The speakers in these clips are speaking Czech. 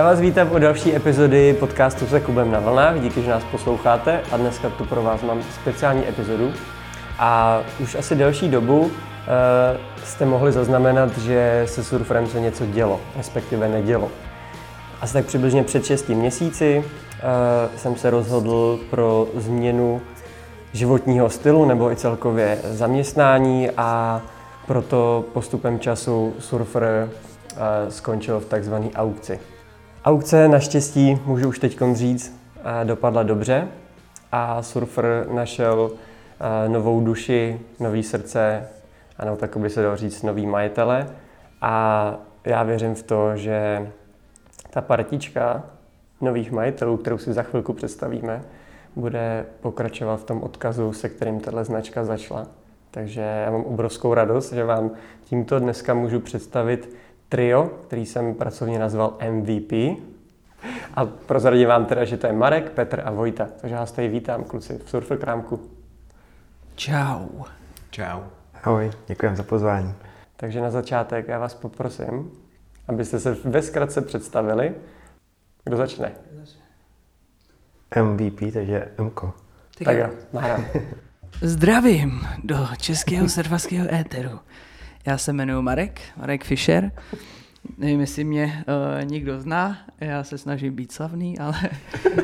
Já vás vítám u další epizody podcastu se Kubem na vlnách. Díky, že nás posloucháte a dneska tu pro vás mám speciální epizodu. A už asi delší dobu uh, jste mohli zaznamenat, že se surferem se něco dělo, respektive nedělo. Asi tak přibližně před 6 měsíci uh, jsem se rozhodl pro změnu životního stylu nebo i celkově zaměstnání a proto postupem času surfer uh, skončil v takzvané aukci. Aukce naštěstí, můžu už teď říct, dopadla dobře a surfer našel novou duši, nový srdce, ano, tak by se dalo říct nový majitele a já věřím v to, že ta partička nových majitelů, kterou si za chvilku představíme, bude pokračovat v tom odkazu, se kterým tato značka začala. Takže já mám obrovskou radost, že vám tímto dneska můžu představit trio, který jsem pracovně nazval MVP. A prozradím vám teda, že to je Marek, Petr a Vojta. Takže vás tady vítám, kluci, v Surfer Krámku. Čau. Čau. Ahoj, děkujeme za pozvání. Takže na začátek já vás poprosím, abyste se ve zkratce představili. Kdo začne? MVP, takže MKO. Tak jo. Zdravím do českého surfařského éteru. Já se jmenuji Marek, Marek Fischer. Nevím, jestli mě uh, někdo zná, já se snažím být slavný, ale...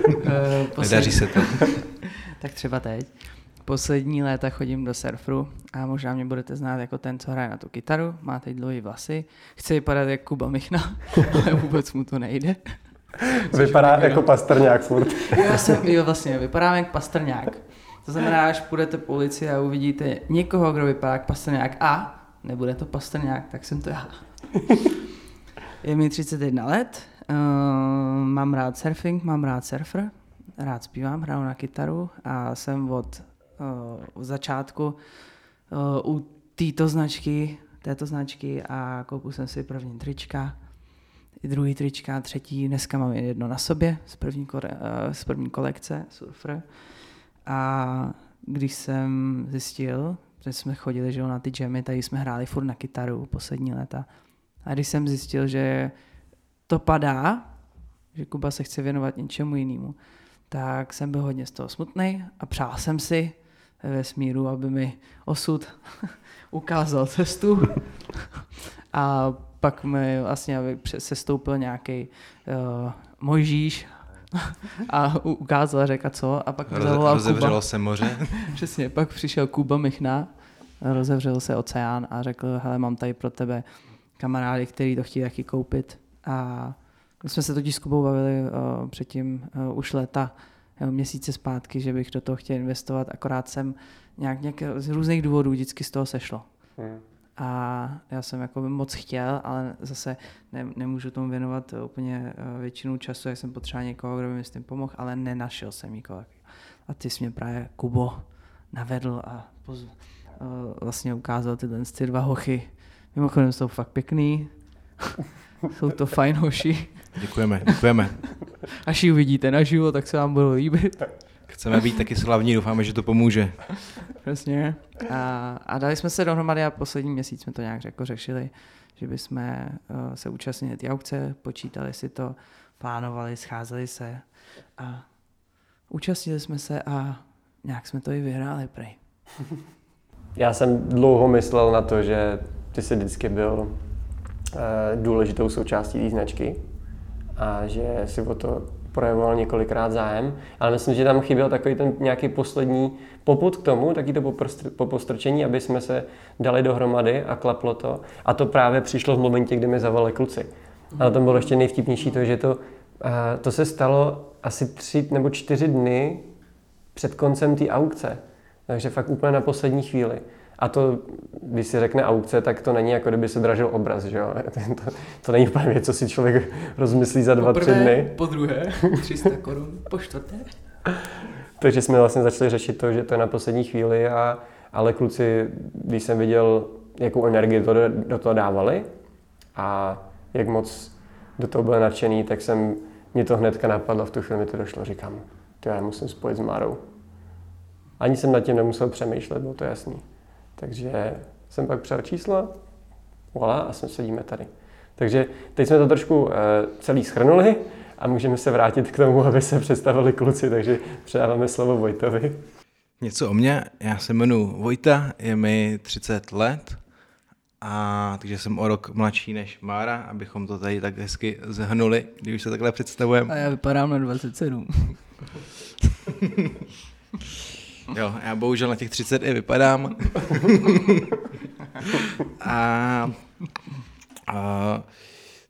Uh, posled... Nedaří se to. tak třeba teď. Poslední léta chodím do surfru a možná mě budete znát jako ten, co hraje na tu kytaru, má teď dlouhé vlasy, chce vypadat jako Kuba Michna, ale vůbec mu to nejde. Vypadá jako pastrňák furt. Já jsem, jo, vlastně, vypadám jako pastrňák. To znamená, až půjdete po ulici a uvidíte někoho, kdo vypadá jako pastrňák a nebude to pastrňák, tak jsem to já. Je mi 31 let, uh, mám rád surfing, mám rád surfer, rád zpívám, hraju na kytaru a jsem od uh, začátku uh, u této značky, této značky a koupil jsem si první trička, druhý trička, třetí, dneska mám jedno na sobě z první, kore, uh, z první kolekce Surfer. A když jsem zjistil, že jsme chodili že na ty jammy, tady jsme hráli furt na kytaru poslední léta. A když jsem zjistil, že to padá, že Kuba se chce věnovat něčemu jinému, tak jsem byl hodně z toho smutný a přál jsem si ve smíru, aby mi osud ukázal cestu. a pak mi vlastně se stoupil nějaký uh, Mojžíš a ukázal, řekl co, a pak Roze, zavolal Kuba. se moře. Přesně, pak přišel Kuba Michna, rozevřel se oceán a řekl, hele, mám tady pro tebe kamarády, který to chtějí taky koupit. A my jsme se totiž s Kubou bavili uh, předtím uh, už léta, jo, měsíce zpátky, že bych do toho chtěl investovat, akorát jsem nějak, nějak z různých důvodů vždycky z toho sešlo. Hmm. A já jsem jako moc chtěl, ale zase ne, nemůžu tomu věnovat úplně většinu času, jak jsem potřeboval někoho, kdo by mi s tím pomohl, ale nenašel jsem nikoho. A ty jsi mě právě, Kubo, navedl a poz, uh, vlastně ukázal tyhle ty dva hochy. Mimochodem jsou fakt pěkný. jsou to fajn hoši. Děkujeme, děkujeme. Až ji uvidíte naživo, tak se vám budou líbit. Chceme být taky slavní, doufáme, že to pomůže. Přesně. A, a dali jsme se dohromady a poslední měsíc jsme to nějak jako řešili, že bychom uh, se účastnili ty aukce, počítali si to, plánovali, scházeli se a účastnili jsme se a nějak jsme to i vyhráli prej. Já jsem dlouho myslel na to, že ty jsi vždycky byl uh, důležitou součástí té značky a že si o to projevoval několikrát zájem, ale myslím, že tam chyběl takový ten nějaký poslední poput k tomu, taky to popostrčení, aby jsme se dali dohromady a klaplo to. A to právě přišlo v momentě, kdy mi zavolali kluci. A na tom bylo ještě nejvtipnější to, že to, to se stalo asi tři nebo čtyři dny před koncem té aukce. Takže fakt úplně na poslední chvíli. A to, když si řekne aukce, tak to není jako kdyby se dražil obraz, že jo? To, to není úplně věc, co si člověk rozmyslí za dva, tři dny. po druhé, 300 korun, po čtvrté. Takže jsme vlastně začali řešit to, že to je na poslední chvíli, a, ale kluci, když jsem viděl, jakou energii to do, do toho dávali a jak moc do toho byl nadšený, tak jsem, mě to hnedka napadlo, v tu chvíli mi to došlo, říkám, to já musím spojit s Márou. Ani jsem nad tím nemusel přemýšlet, bylo to jasný. Takže jsem pak přijal číslo, voilà, a jsme sedíme tady. Takže teď jsme to trošku uh, celý schrnuli a můžeme se vrátit k tomu, aby se představili kluci, takže předáváme slovo Vojtovi. Něco o mně, já se jmenuji Vojta, je mi 30 let, a takže jsem o rok mladší než Mára, abychom to tady tak hezky zhrnuli, když už se takhle představujeme. A já vypadám na 27. jo, já bohužel na těch 30 i vypadám. a, a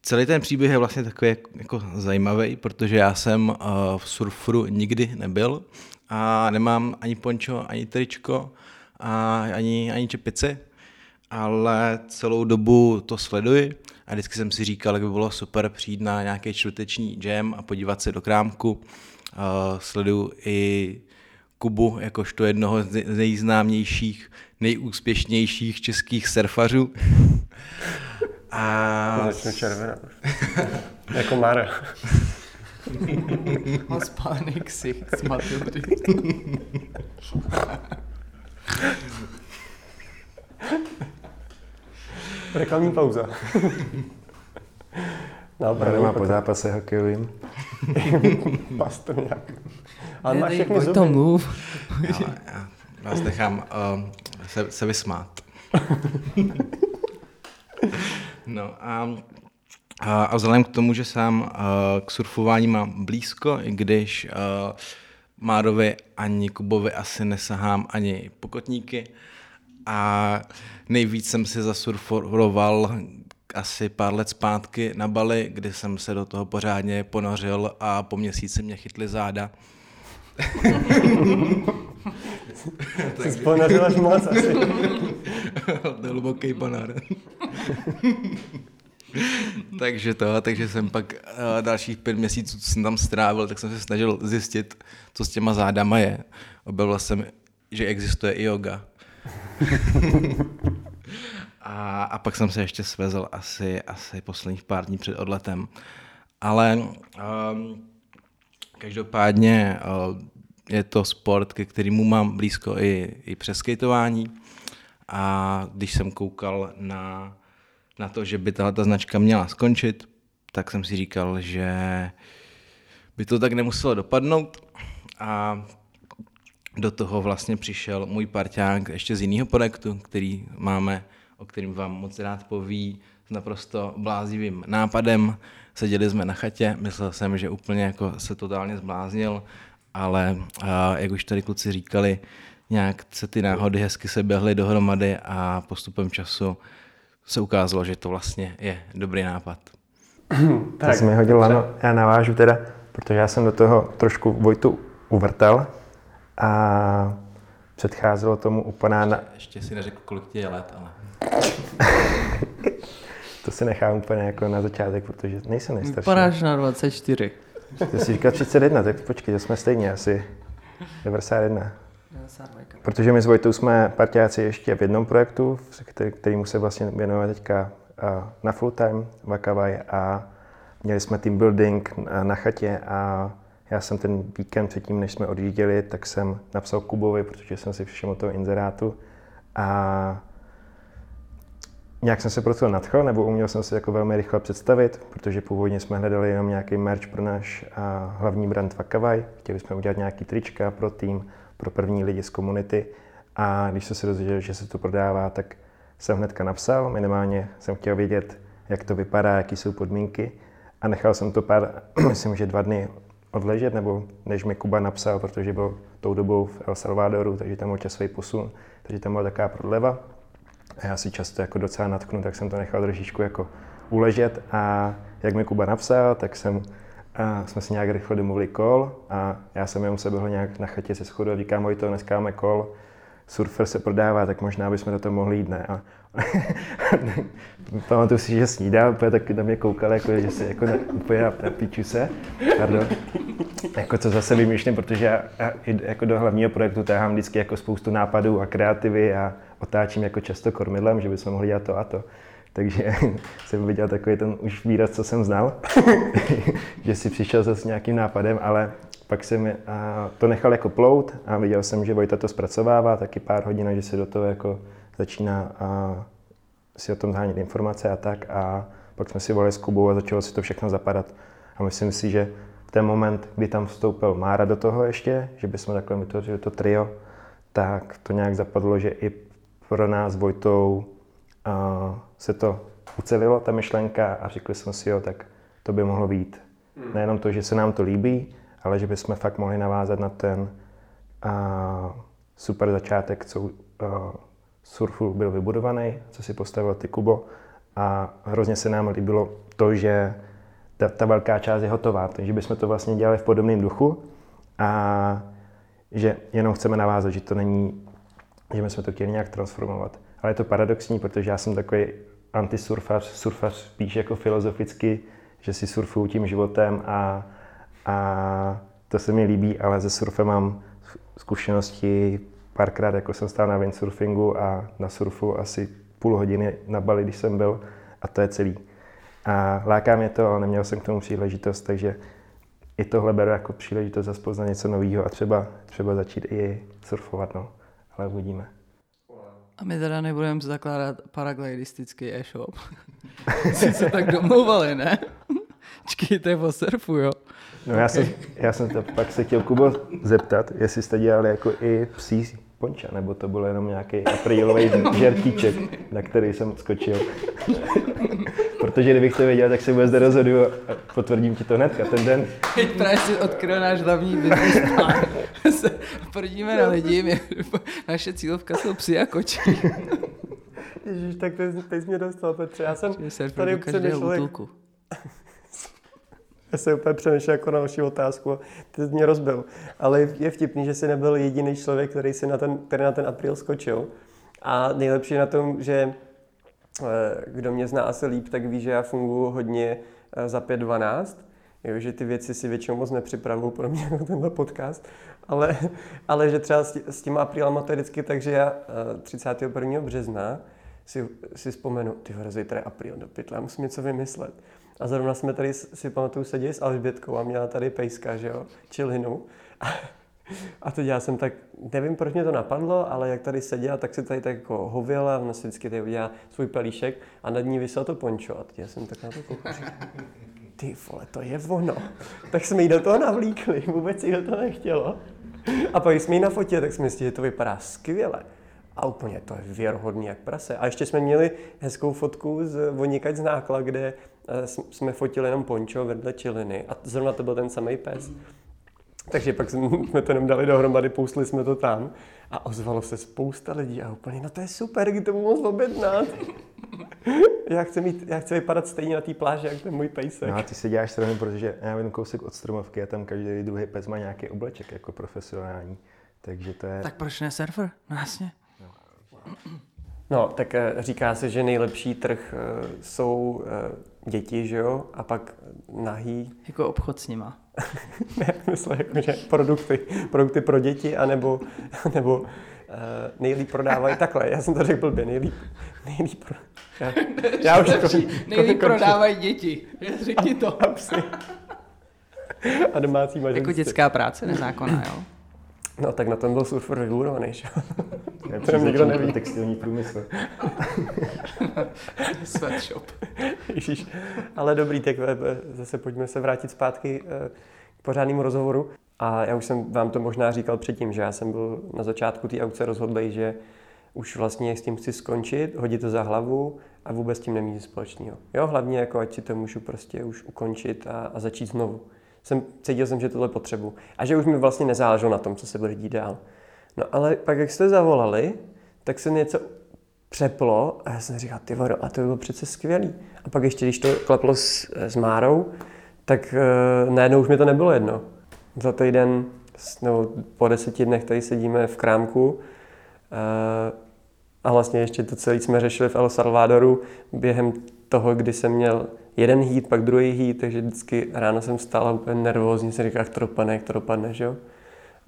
celý ten příběh je vlastně takový jako zajímavý, protože já jsem uh, v surferu nikdy nebyl a nemám ani pončo, ani tričko, a ani, ani čepici ale celou dobu to sleduji a vždycky jsem si říkal, jak by bylo super přijít na nějaký čtvrteční jam a podívat se do krámku. Uh, sleduju i Kubu jakožto jednoho z nejznámějších, nejúspěšnějších českých surfařů. A... Začne červená. jako Mara. Hospánek si z Matildy. Reklamní pauza. no, právě má po zápase hokejovým. Pastrňák. Ale máš všechny zuby. Tomu. já, já vás nechám uh, se, se vysmát. no a, a, a vzhledem k tomu, že sám uh, k surfování mám blízko, i když uh, Márovi ani Kubovi asi nesahám ani pokotníky, a nejvíc jsem si zasurfoval asi pár let zpátky na Bali, kdy jsem se do toho pořádně ponořil a po měsíci mě chytly záda. Jsi až moc asi. to je hluboký ponor. takže to, takže jsem pak uh, dalších pět měsíců, co jsem tam strávil, tak jsem se snažil zjistit, co s těma zádama je. Objevil jsem, že existuje i yoga. a, a pak jsem se ještě svezl asi, asi posledních pár dní před odletem. Ale um, každopádně uh, je to sport, ke kterému mám blízko i, i přes skateování. A když jsem koukal na, na to, že by tahle značka měla skončit, tak jsem si říkal, že by to tak nemuselo dopadnout. A do toho vlastně přišel můj parťák ještě z jiného projektu, který máme, o kterým vám moc rád poví, s naprosto blázivým nápadem. Seděli jsme na chatě, myslel jsem, že úplně jako se totálně zbláznil, ale a, jak už tady kluci říkali, nějak se ty náhody hezky se běhly dohromady a postupem času se ukázalo, že to vlastně je dobrý nápad. tak, to jsi mi hodil, ano, já navážu teda, protože já jsem do toho trošku Vojtu uvrtal, a předcházelo tomu úplná... Na... Ještě si neřekl, kolik ti je let, ale... to si nechám úplně jako na začátek, protože nejsem nejstarší. Vypadáš na 24. Ty jsi říkal 31, tak počkej, to jsme stejně asi 91. Protože my s Vojtou jsme partiáci ještě v jednom projektu, který, kterýmu se vlastně věnujeme teďka na full time v Akavaj a měli jsme team building na chatě a já jsem ten víkend předtím, než jsme odjížděli, tak jsem napsal Kubovi, protože jsem si všiml toho inzerátu a nějak jsem se pro to nadchl, nebo uměl jsem si jako velmi rychle představit, protože původně jsme hledali jenom nějaký merch pro náš a, hlavní brand Vakavaj. Chtěli jsme udělat nějaký trička pro tým, pro první lidi z komunity. A když jsem se dozvěděl, že se to prodává, tak jsem hnedka napsal, minimálně jsem chtěl vědět, jak to vypadá, jaký jsou podmínky. A nechal jsem to pár, myslím, že dva dny odležet, nebo než mi Kuba napsal, protože byl tou dobou v El Salvadoru, takže tam byl časový posun, takže tam byla taková prodleva. A já si často jako docela natknu, tak jsem to nechal trošičku jako uležet a jak mi Kuba napsal, tak jsem a jsme si nějak rychle domluvili kol a já jsem jenom se byl nějak na chatě se schodu a říkám, to dneska máme kol, surfer se prodává, tak možná bychom do toho mohli jít, ne? A pamatuju si, že snídal, úplně tak na mě koukal, jako, že si jako na, úplně na, na píču se. Pardon. Jako co zase vymýšlím, protože já, já jako do hlavního projektu táhám vždycky jako spoustu nápadů a kreativy a otáčím jako často kormidlem, že bychom mohli dělat to a to. Takže jsem viděl takový ten už výraz, co jsem znal, že si přišel zase s nějakým nápadem, ale pak jsem to nechal jako plout a viděl jsem, že Vojta to zpracovává taky pár hodin, že se do toho jako začíná a si o tom zhánět informace a tak a pak jsme si volili s Kubou a začalo si to všechno zapadat. A myslím si, že v ten moment, kdy tam vstoupil Mára do toho ještě, že bychom takhle vytvořili to trio, tak to nějak zapadlo, že i pro nás Vojtou uh, se to ucelilo, ta myšlenka a řekli jsme si, jo, tak to by mohlo být. Hmm. Nejenom to, že se nám to líbí, ale že bychom fakt mohli navázat na ten uh, super začátek, co uh, surfu byl vybudovaný, co si postavil ty Kubo. A hrozně se nám líbilo to, že ta, ta velká část je hotová, takže bychom to vlastně dělali v podobném duchu a že jenom chceme navázat, že to není, že bychom to chtěli nějak transformovat. Ale je to paradoxní, protože já jsem takový antisurfař, surfař spíš jako filozoficky, že si surfuju tím životem a, a to se mi líbí, ale ze surfem mám zkušenosti párkrát, jako jsem stál na windsurfingu a na surfu asi půl hodiny na Bali, když jsem byl a to je celý. A láká mě to, ale neměl jsem k tomu příležitost, takže i tohle beru jako příležitost zase poznat něco nového a třeba, třeba začít i surfovat, no. Ale uvidíme. A my teda nebudeme zakládat paraglidistický e-shop. Jsi se tak domluvali, ne? Čkejte po surfu, jo? No já jsem, já jsem to pak se chtěl Kubo zeptat, jestli jste dělali jako i psí ponča, nebo to byl jenom nějaký aprílový žertíček, na který jsem skočil. Protože kdybych to věděl, tak se vůbec nerozhoduju a potvrdím ti to hnedka ten den. Teď právě si odkryl náš hlavní business plán. se prdíme na lidi, mě, naše cílovka jsou psy a koči. Ježíš, tak teď, teď mě dostal, Petře. Já jsem tady přemýšlel, já jsem úplně přemýšlel jako na další otázku ty jsi mě rozbil. Ale je vtipný, že jsi nebyl jediný člověk, který si na ten, který na ten apríl skočil. A nejlepší na tom, že eh, kdo mě zná asi líp, tak ví, že já funguji hodně eh, za 5.12. Jo, že ty věci si většinou moc nepřipravuju pro mě jako tenhle podcast, ale, ale že třeba s, s těma aprílama to je vždycky tak, že já 31. Eh, března si, si vzpomenu, ty zítra je apríl do pytle, musím něco vymyslet. A zrovna jsme tady si pamatuju seděli s Alžbětkou a měla tady pejska, že jo, čilhinu. A, a teď já jsem tak, nevím, proč mě to napadlo, ale jak tady seděla, tak si tady tak jako hověla, ona si vždycky tady udělala svůj pelíšek a nad ní vysel to pončo. A teď já jsem tak na to koukal. Ty vole, to je ono. Tak jsme jí do toho navlíkli, vůbec jí do toho nechtělo. A pak jsme jí na fotě, tak jsme zjistili, že to vypadá skvěle. A úplně to je věrohodný jak prase. A ještě jsme měli hezkou fotku z Vonikať z Nákla, kde jsme fotili jenom pončo vedle čiliny a zrovna to byl ten samý pes. Takže pak jsme to jenom dali dohromady, poustli jsme to tam a ozvalo se spousta lidí a úplně, no to je super, kdy to moc objednat. já, chci mít, já chci vypadat stejně na té pláži, jak ten můj pejsek. No a ty si děláš strany, protože já vím kousek od stromovky a tam každý druhý pes má nějaký obleček jako profesionální. Takže to je... Tak proč ne surfer? No jasně. No, tak eh, říká se, že nejlepší trh eh, jsou eh, děti, že jo, a pak nahý. Jako obchod s nima. ne, myslím, jako, že produkty, produkty pro děti, anebo, nebo uh, nejlíp prodávají takhle. Já jsem to řekl blbě, nejlíp, nejlíp pro... Já, já už to, nejlíp prodávají děti. Řekni to. A, a, a domácí manželství. Jako dětská práce nezákonná, jo? No tak na tom byl surfer vybudovaný, že? To někdo neví. Textilní průmysl. Sweatshop. Ježíš. Ale dobrý, tak eh, zase pojďme se vrátit zpátky eh, k pořádnému rozhovoru. A já už jsem vám to možná říkal předtím, že já jsem byl na začátku té aukce rozhodlý, že už vlastně s tím chci skončit, hodit to za hlavu a vůbec s tím nemít nic společného. Jo, hlavně jako ať si to můžu prostě už ukončit a, a začít znovu jsem, cítil jsem, že tohle potřebu. A že už mi vlastně nezáleželo na tom, co se bude dít dál. No ale pak, jak jste zavolali, tak se něco přeplo a já jsem říkal, ty vado, a to bylo přece skvělý. A pak ještě, když to klaplo s, s Márou, tak uh, najednou už mi to nebylo jedno. Za týden, nebo po deseti dnech tady sedíme v krámku uh, a vlastně ještě to celé jsme řešili v El Salvadoru během toho, kdy jsem měl jeden hít, pak druhý hít, takže vždycky ráno jsem stál a úplně nervózně jsem říkal, jak to dopadne, jak to dopadne, že jo.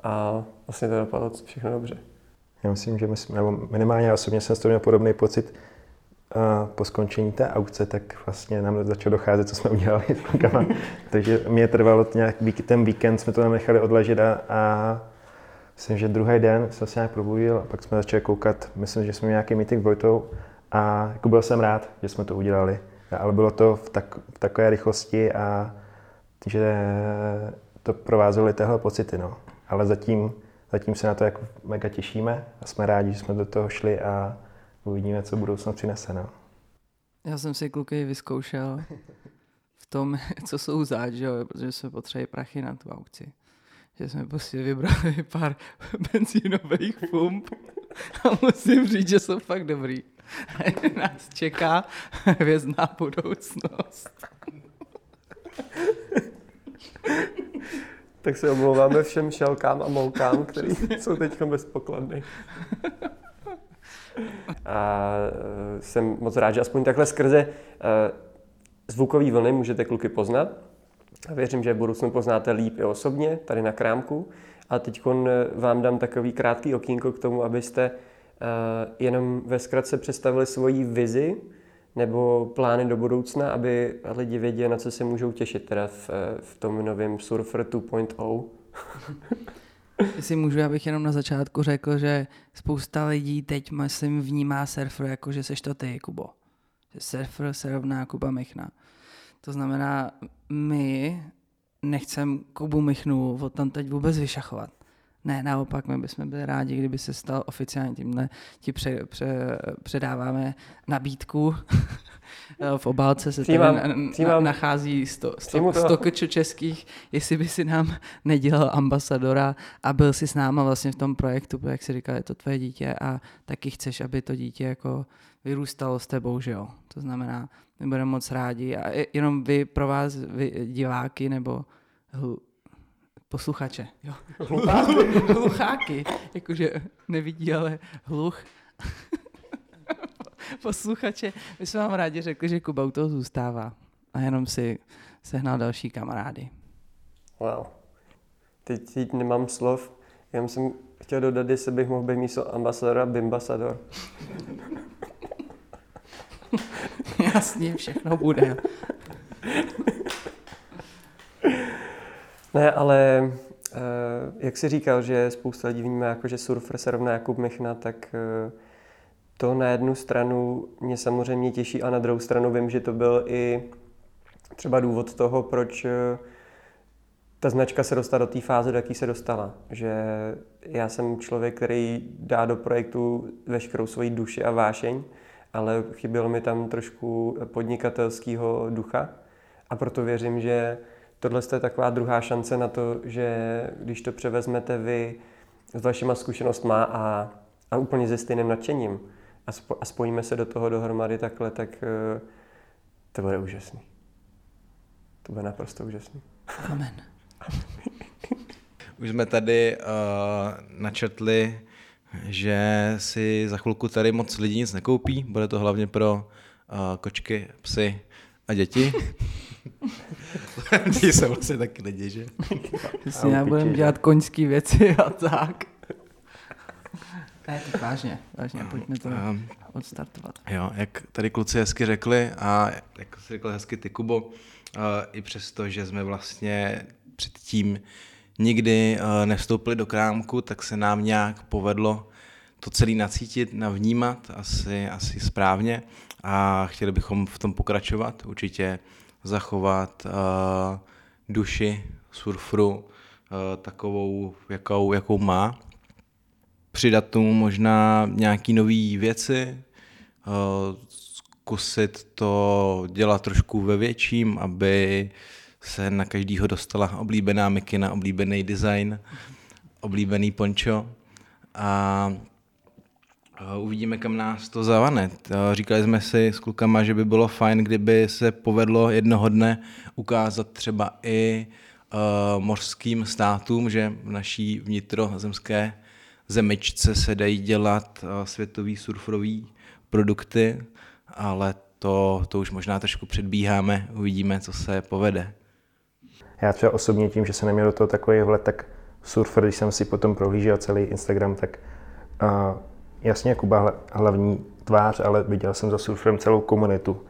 A vlastně to dopadlo všechno dobře. Já myslím, že my jsme, nebo minimálně já osobně jsem z toho měl podobný pocit uh, po skončení té aukce, tak vlastně nám začalo docházet, co jsme udělali s klukama. Takže mě trvalo nějak, ten víkend jsme to tam nechali odležet a, a myslím, že druhý den jsem se nějak probudil a pak jsme začali koukat, myslím, že jsme měli nějaký meeting s Vojtou a jako byl jsem rád, že jsme to udělali Ale bylo to v, tak, v takové rychlosti a že to provázely tyhle pocity. No. Ale zatím, zatím se na to jako mega těšíme a jsme rádi, že jsme do toho šli a uvidíme, co budoucnost přinese. No. Já jsem si kluky vyzkoušel v tom, co jsou záč, že jo, protože jsme potřebovali prachy na tu aukci. Že jsme prostě vybrali pár benzínových pump a musím říct, že jsou fakt dobrý. A nás čeká hvězdná budoucnost. tak se omlouváme všem šelkám a moukám, který jsou teď bez pokladny. A e, jsem moc rád, že aspoň takhle skrze e, zvukové vlny můžete kluky poznat. A věřím, že v budoucnu poznáte líp i osobně, tady na krámku. A teď e, vám dám takový krátký okýnko k tomu, abyste jenom ve zkratce představili svoji vizi nebo plány do budoucna, aby lidi věděli, na co se můžou těšit teda v, v tom novém Surfer 2.0. Jestli můžu, abych jenom na začátku řekl, že spousta lidí teď, myslím, vnímá surfer jako, že seš to ty, Kubo. Že surfer se rovná Kuba Michna. To znamená, my nechcem Kubu Michnu od tam teď vůbec vyšachovat. Ne, naopak, my bychom byli rádi, kdyby se stal oficiálně tímhle, ti pře, pře, předáváme nabídku. v obálce se přijímám, tady na, přijímám, nachází 100, 100, 100 krčů českých, jestli by si nám nedělal ambasadora a byl si s náma vlastně v tom projektu, jak si říkal, je to tvoje dítě a taky chceš, aby to dítě jako vyrůstalo s tebou, že jo. To znamená, my budeme moc rádi a jenom vy pro vás, vy diváky nebo posluchače. Jo. Hlucháky. Jakože nevidí, ale hluch. posluchače. My jsme vám rádi řekli, že Kuba u toho zůstává. A jenom si sehnal další kamarády. Wow. Teď, teď nemám slov. Já jsem chtěl dodat, jestli bych mohl být místo ambasadora Bimbasador. Jasně, všechno bude. Ne, ale uh, jak jsi říkal, že spousta lidí vnímá jako, že surfer se rovná Jakub Michna, tak uh, to na jednu stranu mě samozřejmě těší a na druhou stranu vím, že to byl i třeba důvod toho, proč uh, ta značka se dostala do té fáze, do jaké se dostala. Že já jsem člověk, který dá do projektu veškerou svoji duši a vášeň, ale chybělo mi tam trošku podnikatelského ducha. A proto věřím, že tohle je taková druhá šance na to, že když to převezmete vy s vašima zkušenostma a, a úplně se stejným nadšením a, spo, a spojíme se do toho dohromady takhle, tak uh, to bude úžasný. To bude naprosto úžasný. Amen. Už jsme tady uh, načetli, že si za chvilku tady moc lidí nic nekoupí. Bude to hlavně pro uh, kočky, psy a děti. Ty se vlastně taky lidi, že? Si já budeme dělat koňské věci a tak. Ne, tak vážně, vážně, pojďme to um, odstartovat. Jo, jak tady kluci hezky řekli a jak jsi řekl hezky ty, Kubo, uh, i přesto, že jsme vlastně předtím nikdy uh, nevstoupili do krámku, tak se nám nějak povedlo to celé nacítit, navnímat asi, asi správně a chtěli bychom v tom pokračovat. Určitě zachovat uh, duši surfru uh, takovou, jakou, jakou má. Přidat tomu možná nějaké nové věci, uh, zkusit to dělat trošku ve větším, aby se na každýho dostala oblíbená mikina, oblíbený design, oblíbený poncho. A Uvidíme, kam nás to zavane. Říkali jsme si s klukama, že by bylo fajn, kdyby se povedlo jednoho dne ukázat třeba i uh, mořským státům, že v naší vnitrozemské zemičce se dají dělat uh, světový surfrový produkty, ale to, to už možná trošku předbíháme, uvidíme, co se povede. Já třeba osobně tím, že jsem neměl do toho takový vhled, tak surfer, když jsem si potom prohlížel celý Instagram, tak uh, jasně Kuba hlavní tvář, ale viděl jsem za surferem celou komunitu,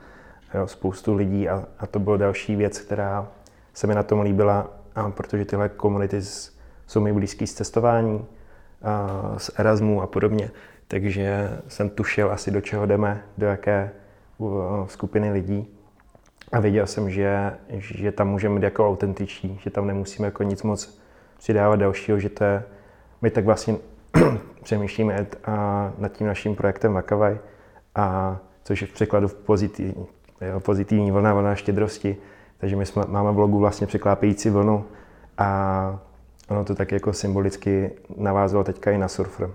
jo, spoustu lidí a, a to byla další věc, která se mi na tom líbila, a protože tyhle komunity jsou mi blízký z cestování, a z Erasmu a podobně, takže jsem tušil asi do čeho jdeme, do jaké skupiny lidí A věděl jsem, že, že tam můžeme být jako autentiční, že tam nemusíme jako nic moc přidávat dalšího, že to je, my tak vlastně přemýšlíme a nad tím naším projektem Vakavaj, a což je v překladu v pozitivní, jo, pozitivní vlna, vlna štědrosti. Takže my jsme, máme v blogu vlastně překlápějící vlnu a ono to tak jako symbolicky navázalo teďka i na surfer.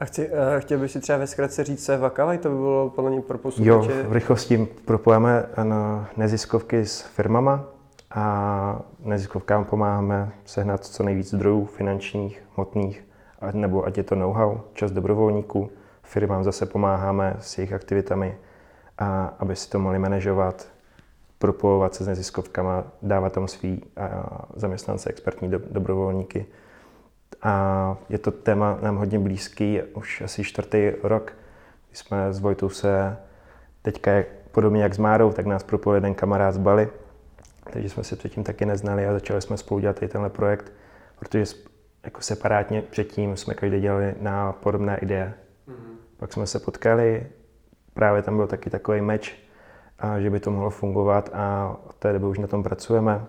A chci, uh, chtěl bych si třeba ve zkratce říct, co je Vakavaj, to by bylo podle mě pro posluchače. Jo, v rychlosti propojeme na neziskovky s firmama a neziskovkám pomáháme sehnat co nejvíc zdrojů finančních, hmotných, nebo ať je to know-how, čas dobrovolníků. Firmám zase pomáháme s jejich aktivitami, a aby si to mohli manažovat, propojovat se s neziskovkama, dávat tam svý zaměstnance, expertní dobrovolníky. A je to téma nám hodně blízký, už asi čtvrtý rok. jsme s Vojtou se teďka podobně jak s Márou, tak nás propojil jeden kamarád z Bali, takže jsme se předtím taky neznali a začali jsme spolu dělat i tenhle projekt, protože jako separátně předtím jsme každý dělali na podobné ideje. Mm-hmm. Pak jsme se potkali, právě tam byl taky takový meč, a že by to mohlo fungovat a od té doby už na tom pracujeme.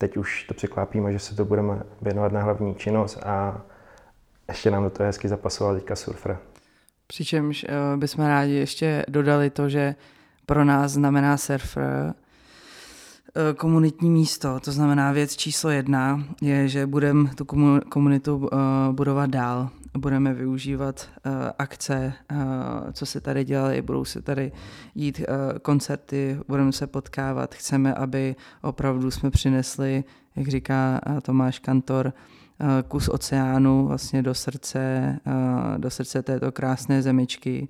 Teď už to překlápíme, že se to budeme věnovat na hlavní činnost a ještě nám do toho hezky zapasoval teďka surfer. Přičemž uh, bychom rádi ještě dodali to, že pro nás znamená surfer Eh, komunitní místo, to znamená věc číslo jedna je, že budeme tu komunitu uh, budovat dál. Budeme využívat uh, akce, uh, co se tady dělaly, budou se tady jít uh, koncerty, budeme se potkávat. Chceme, aby opravdu jsme přinesli, jak říká uh, Tomáš Kantor, uh, kus oceánu vlastně do srdce, uh, do srdce této krásné zemičky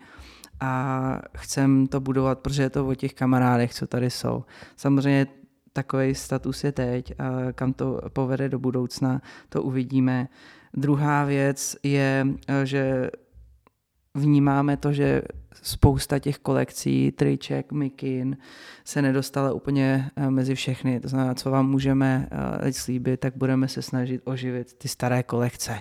a chcem to budovat, protože je to o těch kamarádech, co tady jsou. Samozřejmě takový status je teď a kam to povede do budoucna, to uvidíme. Druhá věc je, že vnímáme to, že spousta těch kolekcí, triček, mikin se nedostala úplně eh, mezi všechny. To znamená, co vám můžeme eh, slíbit, tak budeme se snažit oživit ty staré kolekce.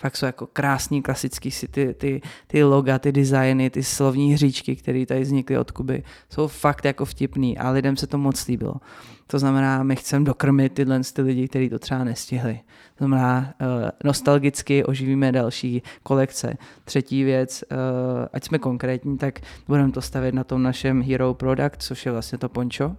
Fakt jsou jako krásný, klasický si ty, ty, ty loga, ty designy, ty slovní hříčky, které tady vznikly od Kuby, jsou fakt jako vtipný a lidem se to moc líbilo. To znamená, my chceme dokrmit tyhle ty lidi, kteří to třeba nestihli. To znamená, uh, nostalgicky oživíme další kolekce. Třetí věc, uh, ať jsme konkrétní, tak budeme to stavět na tom našem hero product, což je vlastně to poncho.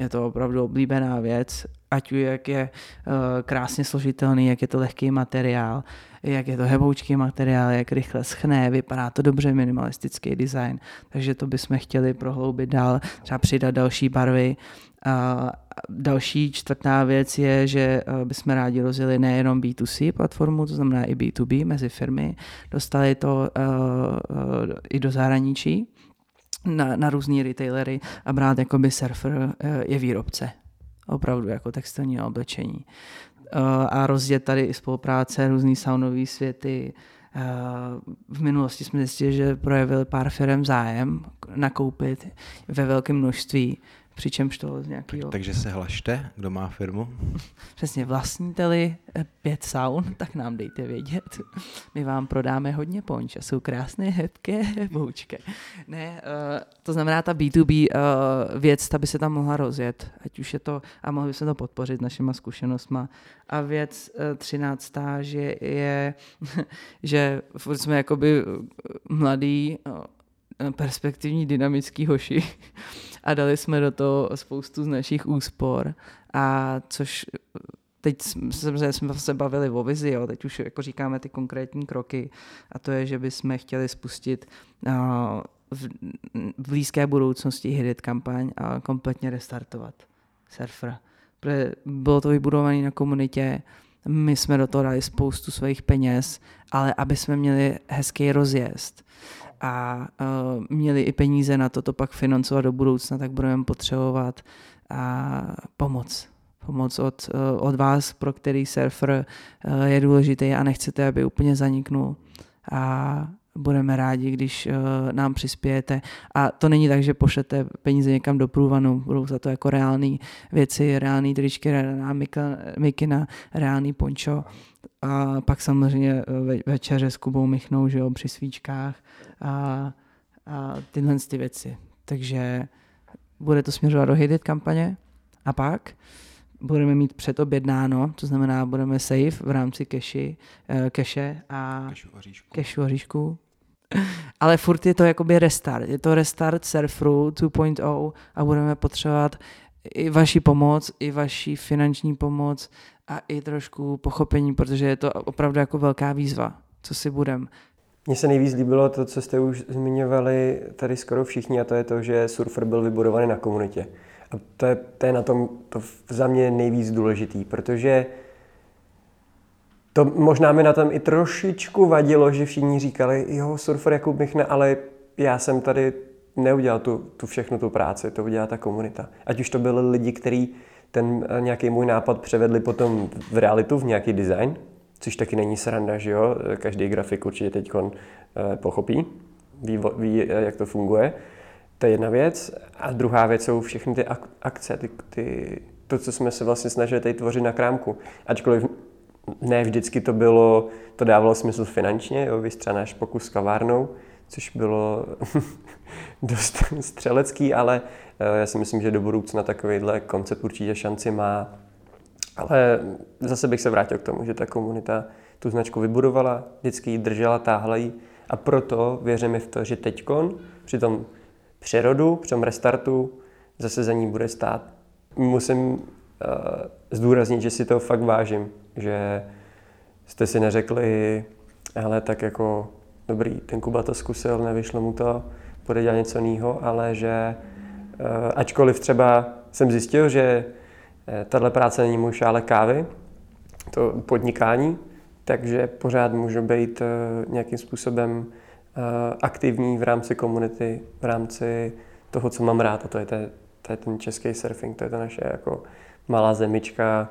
Je to opravdu oblíbená věc, ať už jak je uh, krásně složitelný, jak je to lehký materiál, jak je to heboučký materiál, jak rychle schne, vypadá to dobře, minimalistický design, takže to bychom chtěli prohloubit dál, třeba přidat další barvy. A další čtvrtá věc je, že eh, bychom rádi rozjeli nejenom B2C platformu, to znamená i B2B mezi firmy, dostali to uh, i do zahraničí, na, na různý retailery a brát jakoby surfer je výrobce. Opravdu jako textilní oblečení. Eh, a rozjet tady i spolupráce, různý saunové světy. Eh, v minulosti jsme zjistili, že projevil pár firm zájem nakoupit ve velkém množství přičemž to z nějakého... Tak, takže se hlašte, kdo má firmu. Přesně, vlastníte-li eh, pět saun, tak nám dejte vědět. My vám prodáme hodně ponč a jsou krásné, hebké boučky. Ne, uh, to znamená ta B2B uh, eh, věc, ta by se tam mohla rozjet, ať už je to, a mohli bychom to podpořit našima zkušenostma. A věc uh, třináctá, že je, že jsme jakoby mladý, uh, perspektivní, dynamický hoši. A dali jsme do toho spoustu z našich úspor, a což teď jsme, jsme se bavili o vizi, jo, teď už jako říkáme ty konkrétní kroky. A to je, že bychom chtěli spustit uh, v, blízké budoucnosti hit kampaň a kompletně restartovat surfer. Protože bylo to vybudované na komunitě, my jsme do toho dali spoustu svých peněz, ale aby jsme měli hezký rozjezd a uh, měli i peníze na to, to pak financovat do budoucna, tak budeme potřebovat uh, pomoc. Pomoc od, uh, od vás, pro který surfer uh, je důležitý a nechcete, aby úplně zaniknul. A budeme rádi, když uh, nám přispějete. A to není tak, že pošlete peníze někam do průvanu, budou za to jako reální věci, reální tričky, reální mikina, reální pončo. A pak samozřejmě ve, večeře s Kubou Michnou, že jo, při svíčkách a, a tyhle ty věci. Takže bude to směřovat do hidit kampaně a pak budeme mít předobjednáno, to znamená, budeme safe v rámci keši, uh, keše a kešu oříšku. Ale furt je to jakoby restart. Je to restart Surfru 2.0 a budeme potřebovat i vaši pomoc, i vaši finanční pomoc a i trošku pochopení, protože je to opravdu jako velká výzva, co si budem. Mně se nejvíc líbilo to, co jste už zmiňovali tady skoro všichni, a to je to, že surfer byl vybudovaný na komunitě. A to je, to je na tom to za mě nejvíc důležitý, protože to možná mi na tom i trošičku vadilo, že všichni říkali, jo, surfer Jakub Michne, ale já jsem tady neudělal tu, tu všechnu tu práci, to udělá ta komunita. Ať už to byli lidi, kteří ten eh, nějaký můj nápad převedli potom v realitu, v nějaký design, což taky není sranda, že jo? Každý grafik určitě teď eh, pochopí, ví, ví, eh, jak to funguje. To je jedna věc. A druhá věc jsou všechny ty akce, ty, ty, to, co jsme se vlastně snažili tady tvořit na krámku. Ačkoliv ne vždycky to bylo, to dávalo smysl finančně, jo, vy náš pokus s kavárnou, což bylo dost střelecký, ale eh, já si myslím, že do budoucna takovýhle koncept určitě šanci má. Ale zase bych se vrátil k tomu, že ta komunita tu značku vybudovala, vždycky ji držela, táhla ji a proto věříme v to, že teďkon při tom přerodu, při tom restartu zase za ní bude stát. Musím uh, zdůraznit, že si to fakt vážím, že jste si neřekli, ale tak jako dobrý, ten Kuba to zkusil, nevyšlo mu to, bude dělat něco jiného, ale že uh, ačkoliv třeba jsem zjistil, že uh, tahle práce není můj šále kávy, to podnikání, takže pořád můžu být uh, nějakým způsobem aktivní v rámci komunity, v rámci toho, co mám rád, a to je, te, to je ten český surfing, to je ta naše jako malá zemička,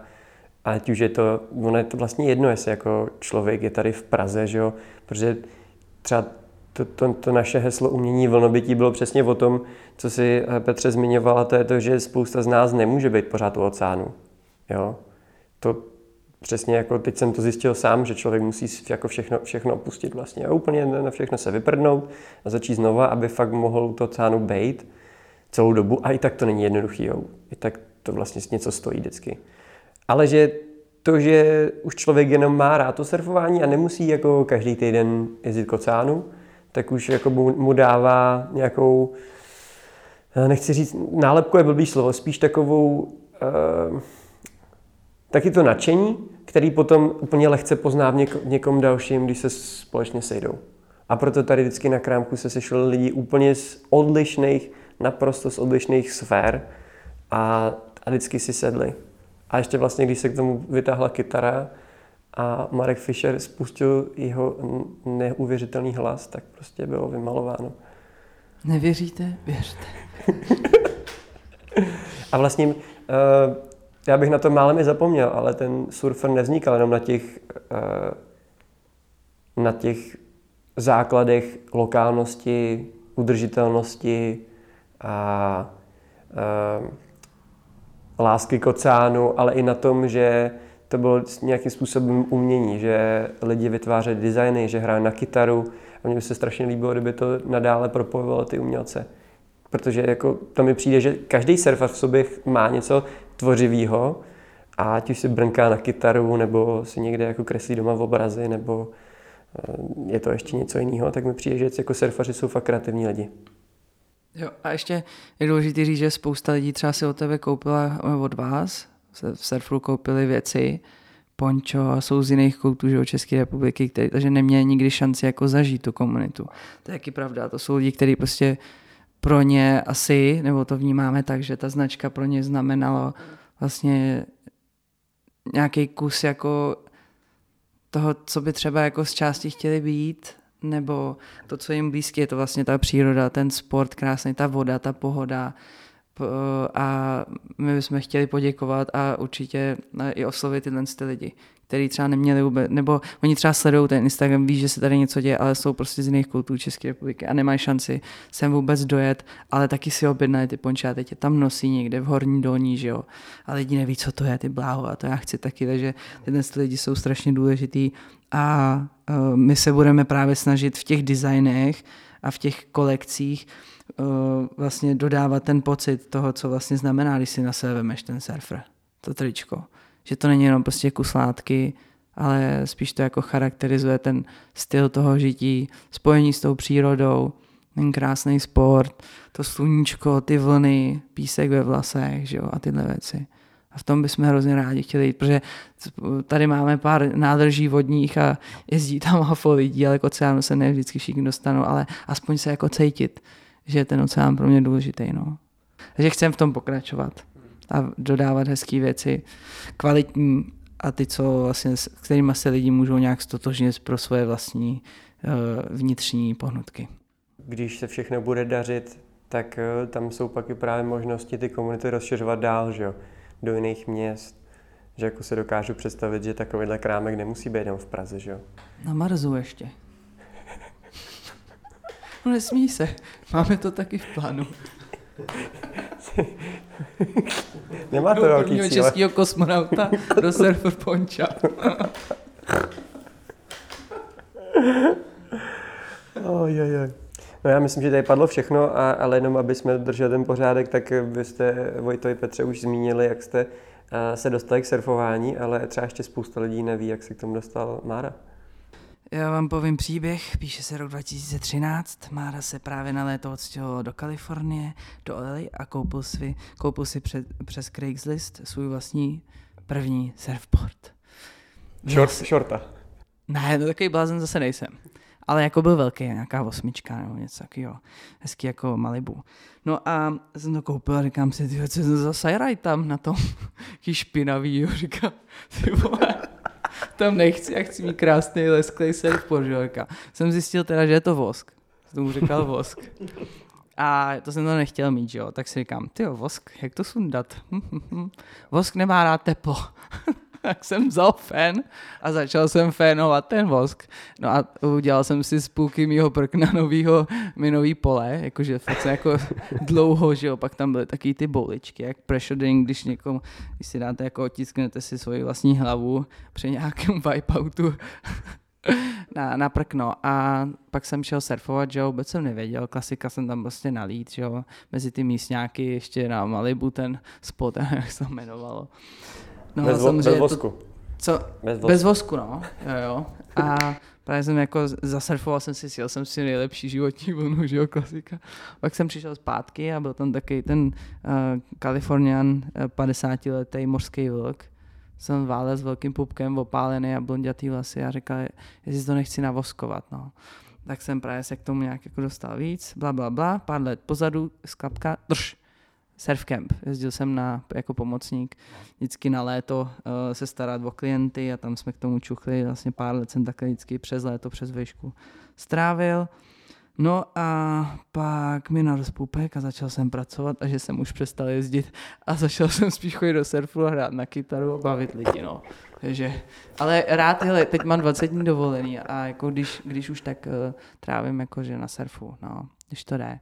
ať už je to, ono je to vlastně jedno, jestli jako člověk je tady v Praze, že jo, protože třeba to, to, to naše heslo umění vlnobytí bylo přesně o tom, co si eh, Petře zmiňovala, to je to, že spousta z nás nemůže být pořád u oceánu. Jo? To přesně jako teď jsem to zjistil sám, že člověk musí jako všechno, všechno opustit vlastně a úplně na všechno se vyprdnout a začít znova, aby fakt mohl to oceánu být celou dobu a i tak to není jednoduchý. Jo? I tak to vlastně něco stojí vždycky. Ale že to, že už člověk jenom má rád to surfování a nemusí jako každý týden jezdit k oceánu, tak už jako mu, mu dává nějakou, eh, nechci říct, nálepku je blbý slovo, spíš takovou, uh, taky to nadšení, který potom úplně lehce pozná v něk- někom dalším, když se společně sejdou. A proto tady vždycky na krámku se sešli lidi úplně z odlišných, naprosto z odlišných sfér a, a vždycky si sedli. A ještě vlastně, když se k tomu vytáhla kytara a Marek Fischer spustil jeho neuvěřitelný hlas, tak prostě bylo vymalováno. Nevěříte? Věřte. a vlastně uh, já bych na to málem i zapomněl, ale ten surfer nevznikal jenom na těch, uh, na těch základech lokálnosti, udržitelnosti a uh, lásky k oceánu, ale i na tom, že to bylo nějakým způsobem umění, že lidi vytvářejí designy, že hrají na kytaru a mně by se strašně líbilo, kdyby to nadále propojovalo ty umělce. Protože jako to mi přijde, že každý surfer v sobě má něco tvořivého a ať už si brnká na kytaru, nebo si někde jako kreslí doma v obrazy, nebo eh, je to ještě něco jiného, tak mi přijde, že jako surfaři jsou fakt kreativní lidi. Jo, a ještě je důležité říct, že spousta lidí třeba si od tebe koupila od vás, v surfu koupili věci, pončo a jsou z jiných koutů že, České republiky, který, takže neměli nikdy šanci jako zažít tu komunitu. To je taky pravda, to jsou lidi, kteří prostě pro ně asi, nebo to vnímáme tak, že ta značka pro ně znamenalo vlastně nějaký kus jako toho, co by třeba jako z části chtěli být nebo to, co jim blízké, je to vlastně ta příroda, ten sport krásný, ta voda, ta pohoda. A my bychom chtěli poděkovat a určitě i oslovit tyhle ty lidi, kteří třeba neměli vůbec, nebo oni třeba sledují ten Instagram, ví, že se tady něco děje, ale jsou prostě z jiných kultur České republiky a nemají šanci sem vůbec dojet, ale taky si objednají ty teď je tam nosí někde v horní dolní, že jo. A lidi neví, co to je, ty bláho a to já chci taky, takže tyhle lidi jsou strašně důležitý a uh, my se budeme právě snažit v těch designech a v těch kolekcích uh, vlastně dodávat ten pocit toho, co vlastně znamená, když si na sebe vemeš ten surfer, to tričko. Že to není jenom prostě kus látky, ale spíš to jako charakterizuje ten styl toho žití, spojení s tou přírodou, ten krásný sport, to sluníčko, ty vlny, písek ve vlasech že jo, a tyhle věci. A v tom bychom hrozně rádi chtěli jít, protože tady máme pár nádrží vodních a jezdí tam hafo lidí, ale k oceánu se ne vždycky všichni dostanou, ale aspoň se jako cítit, že je ten oceán pro mě důležitý. No. Takže chcem v tom pokračovat a dodávat hezké věci, kvalitní a ty, co vlastně, s kterými se lidi můžou nějak stotožnit pro svoje vlastní uh, vnitřní pohnutky. Když se všechno bude dařit, tak uh, tam jsou pak i právě možnosti ty komunity rozšiřovat dál, že jo? do jiných měst. Že jako se dokážu představit, že takovýhle krámek nemusí být jenom v Praze, že jo? Na Marzu ještě. No nesmí se, máme to taky v plánu. Nemá to velký cíle. českého kosmonauta do surfer ponča. oj, oj, oj. No já myslím, že tady padlo všechno, a, ale jenom aby jsme drželi ten pořádek, tak vy jste, Vojtovi Petře, už zmínili, jak jste se dostali k surfování, ale třeba ještě spousta lidí neví, jak se k tomu dostal Mára. Já vám povím příběh, píše se rok 2013, Mára se právě na léto odstěhoval do Kalifornie, do LA a koupil si, koupil si před, přes Craigslist svůj vlastní první surfboard. Short, shorta. Ne, no takový blázen zase nejsem ale jako byl velký, nějaká osmička nebo něco takového, hezký jako Malibu. No a jsem to koupil a říkám si, tyjo, co to za sajraj tam na tom, jaký špinavý, jo, říkám, ty vole, tam nechci, já chci mít krásný lesklý surfboard, že. Jsem zjistil teda, že je to vosk, jsem tomu říkal vosk. A to jsem to nechtěl mít, že jo, tak si říkám, ty vosk, jak to sundat? vosk nemá rád teplo. tak jsem vzal fén a začal jsem fénovat ten vosk. No a udělal jsem si z půlky mýho prkna novýho minový pole, jakože fakt jsem jako dlouho, že jo, pak tam byly taky ty bouličky, jak pressure drink, když někomu, když si dáte jako otisknete si svoji vlastní hlavu při nějakém wipeoutu, na, na prkno a pak jsem šel surfovat, že jo, vůbec jsem nevěděl, klasika jsem tam prostě nalít, že jo, mezi ty místňáky ještě na Malibu ten spot, jak se to jmenovalo. No, bez, vo, bez vosku. To, co? Bez vosku. Bez vosku, no. Jo, jo. A právě jsem jako zasurfoval jsem si, sjel jsem si nejlepší životní vlnu, že jo, klasika. Pak jsem přišel zpátky a byl tam taky ten uh, Kalifornian uh, 50 letý mořský vlk. Jsem válel s velkým pupkem, opálený a blondětý vlasy a říkal, jestli to nechci navoskovat, no. Tak jsem právě se k tomu nějak jako dostal víc, bla, bla, bla. Pár let pozadu, sklapka, drž, Surfcamp. Jezdil jsem na, jako pomocník vždycky na léto uh, se starat o klienty a tam jsme k tomu čuchli. Vlastně pár let jsem takhle vždycky přes léto, přes výšku strávil. No a pak mi narostl půpek a začal jsem pracovat a že jsem už přestal jezdit a začal jsem spíš chodit do surfu a hrát na kytaru a bavit lidi, no. Takže, ale rád, hele, teď mám 20 dní dovolený a jako když, když už tak uh, trávím jakože na surfu, no, když to jde.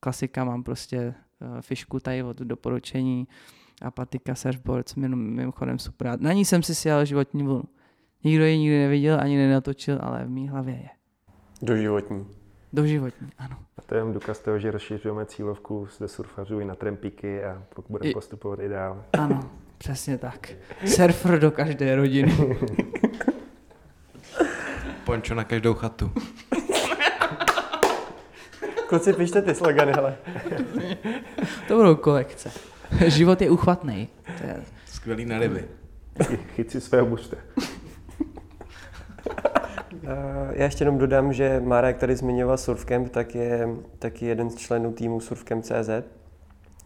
Klasika mám prostě fišku tady od doporučení a patika surfboard, mimochodem super. Na ní jsem si sjel životní vlnu. Nikdo ji nikdy neviděl, ani nenatočil, ale v mý hlavě je. Do životní. Do životní, ano. A to je jen důkaz toho, že rozšiřujeme cílovku ze surfařů i na trampíky a pokud budeme I... postupovat i dál. Ano, přesně tak. Surfer do každé rodiny. Pončo na každou chatu. Kluci, pište ty slogany, hele. to budou kolekce. Život je uchvatný. To je... Skvělý na ryby. Chyť si svého buřte. Já ještě jenom dodám, že Mára, jak tady zmiňoval Surfcamp, tak je taky jeden z členů týmu Surfcamp.cz.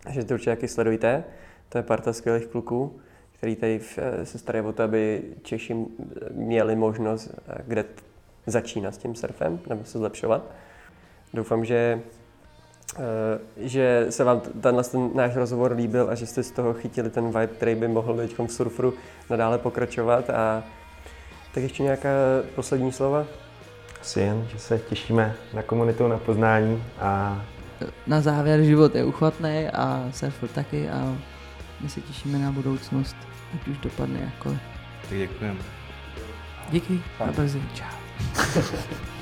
Takže to určitě taky sledujte. To je parta skvělých kluků, který tady se starají o to, aby Češi měli možnost, kde začínat s tím surfem, nebo se zlepšovat. Doufám, že, eh, že se vám tenhle ten náš rozhovor líbil a že jste z toho chytili ten vibe, který by mohl teď v surfru nadále pokračovat. A tak ještě nějaká poslední slova? Asi jen, že se těšíme na komunitu, na poznání a... Na závěr život je uchvatný a surfer taky a my se těšíme na budoucnost, ať už dopadne jakkoliv. Tak děkujeme. Díky, a brzy, čau.